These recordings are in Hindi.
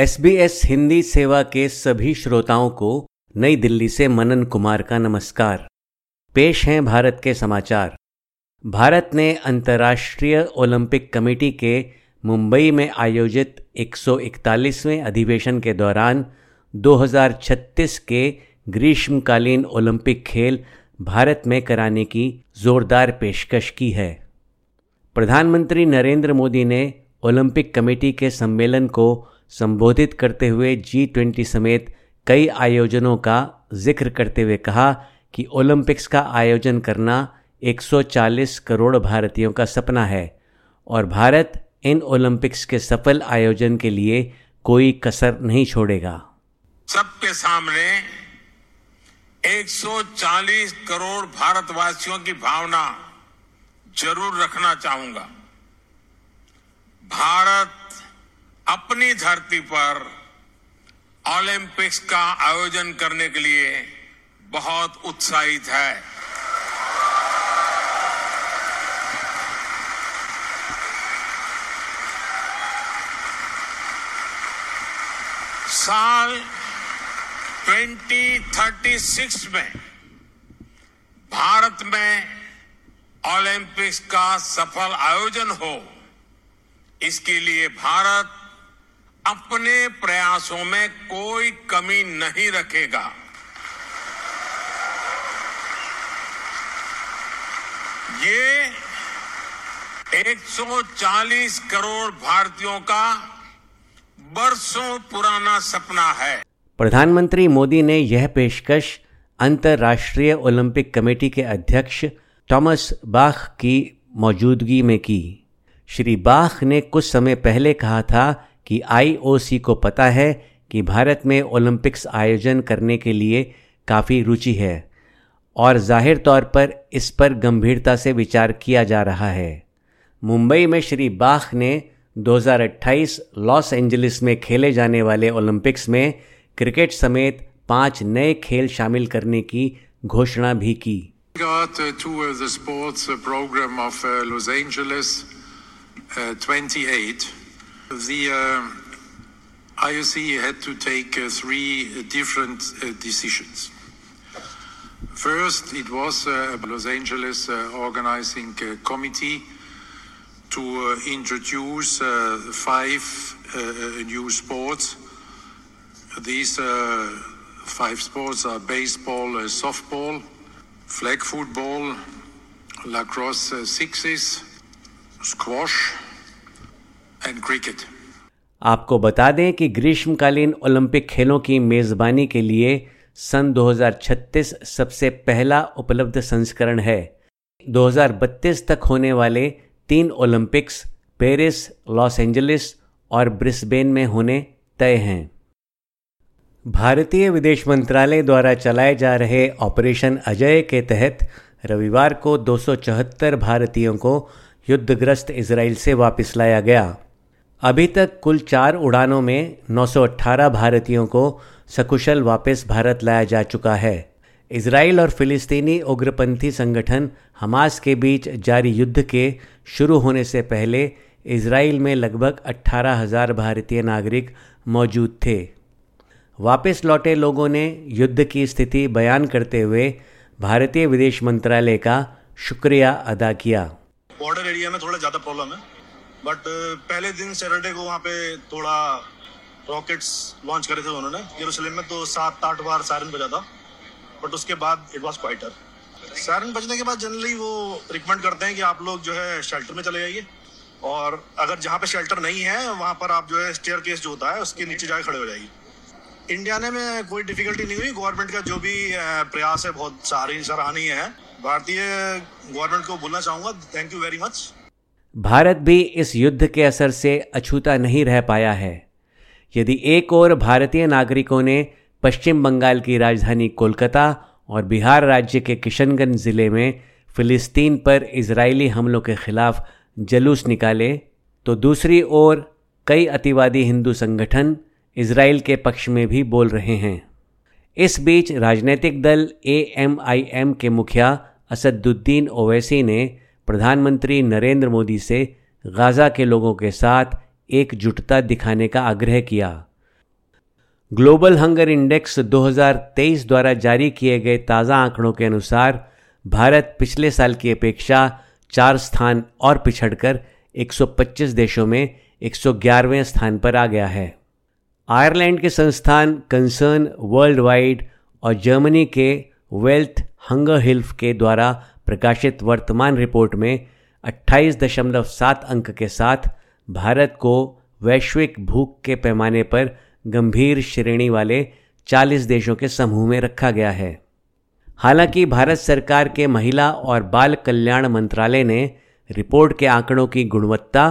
एस बी एस हिंदी सेवा के सभी श्रोताओं को नई दिल्ली से मनन कुमार का नमस्कार। पेश हैं भारत के समाचार। भारत ने अंतर्राष्ट्रीय ओलंपिक कमेटी के मुंबई में आयोजित 141वें अधिवेशन के दौरान 2036 के ग्रीष्मकालीन ओलंपिक खेल भारत में कराने की जोरदार पेशकश की है। प्रधानमंत्री नरेंद्र मोदी ने ओलंपिक कमेटी के सम्मेलन को संबोधित करते हुए जी ट्वेंटी समेत कई आयोजनों का ज़िक्र करते हुए कहा कि ओलंपिक्स का आयोजन करना 140 करोड़ भारतीयों का सपना है और भारत इन ओलंपिक्स के सफल आयोजन के लिए कोई कसर नहीं छोड़ेगा। सबके सामने 140 करोड़ भारतवासियों की भावना ज़रूर रखना चाहूँगा। भारत अपनी धरती पर ओलंपिक्स का आयोजन करने के लिए बहुत उत्साहित है। साल 2036 में भारत में ओलंपिक्स का सफल आयोजन हो, इसके लिए भारत अपने प्रयासों में कोई कमी नहीं रखेगा। ये 140 करोड़ भारतीयों का बरसों पुराना सपना है। प्रधानमंत्री मोदी ने यह पेशकश अंतर्राष्ट्रीय ओलंपिक कमेटी के अध्यक्ष थॉमस बाख की मौजूदगी में की। श्री बाख ने कुछ समय पहले कहा था कि आईओसी को पता है कि भारत में ओलंपिक्स आयोजन करने के लिए काफ़ी रुचि है और ज़ाहिर तौर पर इस पर गंभीरता से विचार किया जा रहा है। मुंबई में श्री बाख ने 2028 लॉस एंजलिस में खेले जाने वाले ओलंपिक्स में क्रिकेट समेत पाँच नए खेल शामिल करने की घोषणा भी की। Regard uh, to uh, the sports uh, program of uh, Los Angeles uh, 28, the uh, IOC had to take uh, three different uh, decisions. First, it was uh, Los Angeles uh, organizing uh, committee to uh, introduce uh, five uh, uh, new sports. These uh, five sports are baseball, uh, softball, flag football, lacrosse uh, sixes, squash, and cricket. आपको बता दें कि ग्रीष्मकालीन ओलंपिक खेलों की मेज़बानी के लिए सन 2036 सबसे पहला उपलब्ध संस्करण है। 2032 तक होने वाले तीन ओलंपिक्स पेरिस, लॉस एंजलिस और ब्रिस्बेन में होने तय हैं। भारतीय विदेश मंत्रालय द्वारा चलाए जा रहे ऑपरेशन अजय के तहत रविवार को 274 भारतीयों को युद्धग्रस्त इसराइल से वापस लाया गया। अभी तक कुल चार उड़ानों में 918 भारतीयों को सकुशल वापस भारत लाया जा चुका है। इसराइल और फिलिस्तीनी उग्रपंथी संगठन हमास के बीच जारी युद्ध के शुरू होने से पहले इसराइल में लगभग 18,000 भारतीय नागरिक मौजूद थे। वापस लौटे लोगों ने युद्ध की स्थिति बयान करते हुए भारतीय विदेश मंत्रालय का शुक्रिया अदा किया। बॉर्डर एरिया में थोड़ा ज़्यादा प्रॉब्लम है। बट पहले दिन सैटरडे को वहाँ पे थोड़ा रॉकेट्स लॉन्च करे थे उन्होंने। यरूशलेम में तो सात, आठ बार सायरन बजा था। बट उसके बाद इट वॉज़ क्वाइटर सायरन बजने के बाद जनरली वो रिकमेंड करते हैं कि आप लोग जो है शेल्टर में चले जाइए। और अगर जहाँ पे शेल्टर नहीं है, वहाँ पर आप जो है स्टेयर केस जो होता है, उसके नीचे जाके खड़े हो जाइए। इंडिया ने में कोई डिफिकल्टी नहीं हुई। गवर्नमेंट का जो भी प्रयास है, बहुत सारी, सराहनीय है। भारतीय गवर्नमेंट को बोलना चाहूँगा। Thank you very much Bharat भी इस युद्ध के असर से अछूता नहीं रह पाया है। यदि एक ओर भारतीय नागरिकों ने पश्चिम बंगाल की राजधानी कोलकाता और बिहार राज्य के किशनगंज ज़िले में फिलिस्तीन पर इजरायली हमलों के खिलाफ जलूस निकाले तो दूसरी ओर कई अतिवादी हिंदू संगठन इसराइल के पक्ष में भी बोल रहे हैं। इस बीच राजनीतिक दल एएमआईएम के मुखिया असदुद्दीन ओवैसी ने प्रधानमंत्री नरेंद्र मोदी से गाज़ा के लोगों के साथ एकजुटता दिखाने का आग्रह किया। ग्लोबल हंगर इंडेक्स 2023 द्वारा जारी किए गए ताज़ा आंकड़ों के अनुसार भारत पिछले साल की अपेक्षा चार स्थान और पिछड़कर 125 देशों में 111वें स्थान पर आ गया है। आयरलैंड के संस्थान कंसर्न वर्ल्ड वाइड और जर्मनी के वेल्थ हंगर हिल्फ के द्वारा प्रकाशित वर्तमान रिपोर्ट में 28.7 अंक के साथ भारत को वैश्विक भूख के पैमाने पर गंभीर श्रेणी वाले 40 देशों के समूह में रखा गया है। हालाँकि भारत सरकार के महिला और बाल कल्याण मंत्रालय ने रिपोर्ट के आंकड़ों की गुणवत्ता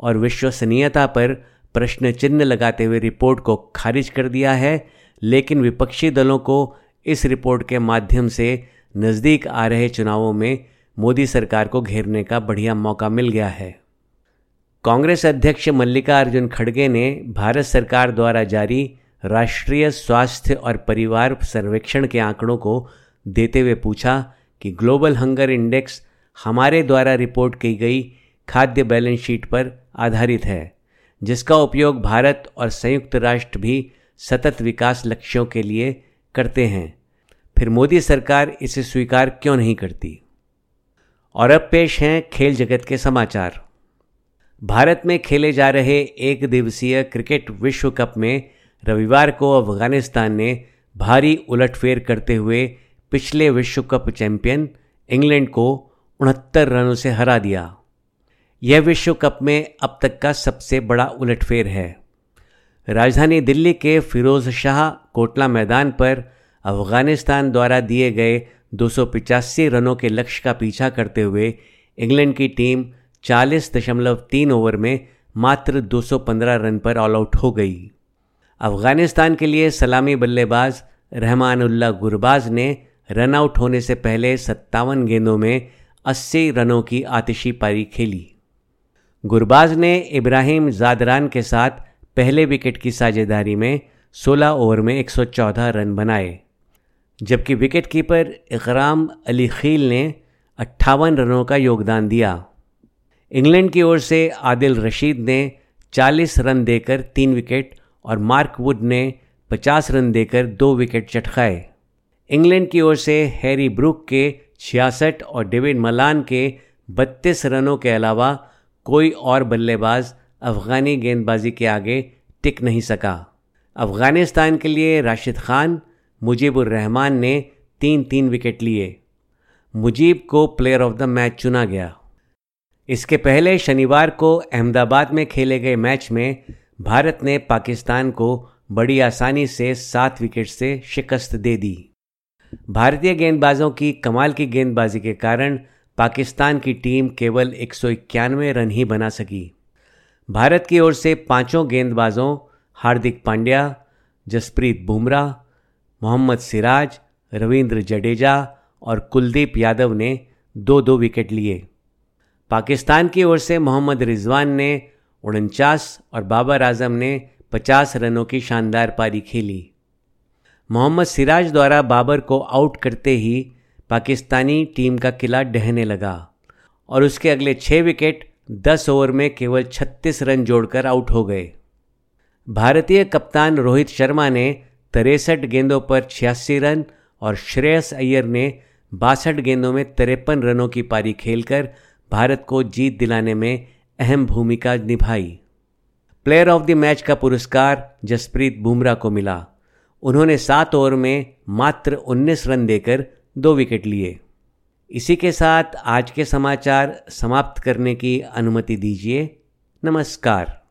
और विश्वसनीयता पर प्रश्न चिन्ह लगाते हुए रिपोर्ट को खारिज कर दिया है, लेकिन विपक्षी दलों को इस रिपोर्ट के माध्यम से नज़दीक आ रहे चुनावों में मोदी सरकार को घेरने का बढ़िया मौका मिल गया है। कांग्रेस अध्यक्ष मल्लिकार्जुन खड़गे ने भारत सरकार द्वारा जारी राष्ट्रीय स्वास्थ्य और परिवार सर्वेक्षण के आंकड़ों को देते हुए पूछा कि ग्लोबल हंगर इंडेक्स हमारे द्वारा रिपोर्ट की गई खाद्य बैलेंस शीट पर आधारित है, जिसका उपयोग भारत और संयुक्त राष्ट्र भी सतत विकास लक्ष्यों के लिए करते हैं। फिर मोदी सरकार इसे स्वीकार क्यों नहीं करती? और अब पेश हैं खेल जगत के समाचार। भारत में खेले जा रहे एक दिवसीय क्रिकेट विश्व कप में रविवार को अफ़गानिस्तान ने भारी उलटफेर करते हुए पिछले विश्व कप चैंपियन इंग्लैंड को उनहत्तर रनों से हरा दिया। यह विश्व कप में अब तक का सबसे बड़ा उलटफेर है। राजधानी दिल्ली के फिरोज शाह कोटला मैदान पर अफ़गानिस्तान द्वारा दिए गए दो रनों के लक्ष्य का पीछा करते हुए इंग्लैंड की टीम 40.3 ओवर में मात्र 215 रन पर ऑल आउट हो गई। अफ़गानिस्तान के लिए सलामी बल्लेबाज रहमानुल्ला गुरबाज ने रन आउट होने से पहले सत्तावन गेंदों में 80 रनों की आतिशी पारी खेली। गुरबाज ने इब्राहिम जादरान के साथ पहले विकेट की साझेदारी में 16 ओवर में 114 रन बनाए। जबकि विकेट कीपर इकराम अली खील ने अट्ठावन रनों का योगदान दिया। इंग्लैंड की ओर से आदिल रशीद ने 40 रन देकर तीन विकेट और मार्क वुड ने 50 रन देकर दो विकेट चटकाए इंग्लैंड की ओर से हैरी ब्रुक के छियासठ और डेविड मलान के 32 रनों के अलावा कोई और बल्लेबाज अफगानी गेंदबाजी के आगे टिक नहीं सका। अफ़गानिस्तान के लिए राशिद खान मुजीबुर रहमान ने तीन तीन विकेट लिए। मुजीब को प्लेयर ऑफ़ द मैच चुना गया। इसके पहले शनिवार को अहमदाबाद में खेले गए मैच में भारत ने पाकिस्तान को बड़ी आसानी से सात विकेट से शिकस्त दे दी। भारतीय गेंदबाजों की कमाल की गेंदबाजी के कारण पाकिस्तान की टीम केवल एक सौ इक्यानवे रन ही बना सकी। भारत की ओर से पाँचों गेंदबाजों हार्दिक पांड्या, जसप्रीत बुमराह मोहम्मद सिराज, रविंद्र जडेजा और कुलदीप यादव ने दो दो विकेट लिए। पाकिस्तान की ओर से मोहम्मद रिजवान ने उनचास और बाबर आज़म ने 50 रनों की शानदार पारी खेली। मोहम्मद सिराज द्वारा बाबर को आउट करते ही पाकिस्तानी टीम का किला डहने लगा और उसके अगले छः विकेट 10 ओवर में केवल 36 रन जोड़कर आउट हो गए। भारतीय कप्तान रोहित शर्मा ने तिरसठ गेंदों पर छियासी रन और श्रेयस अय्यर ने बासठ गेंदों में तिरपन रनों की पारी खेलकर भारत को जीत दिलाने में अहम भूमिका निभाई। प्लेयर ऑफ़ द मैच का पुरस्कार जसप्रीत बुमराह को मिला। उन्होंने सात ओवर में मात्र 19 रन देकर दो विकेट लिए। इसी के साथ आज के समाचार समाप्त करने की अनुमति दीजिए। नमस्कार।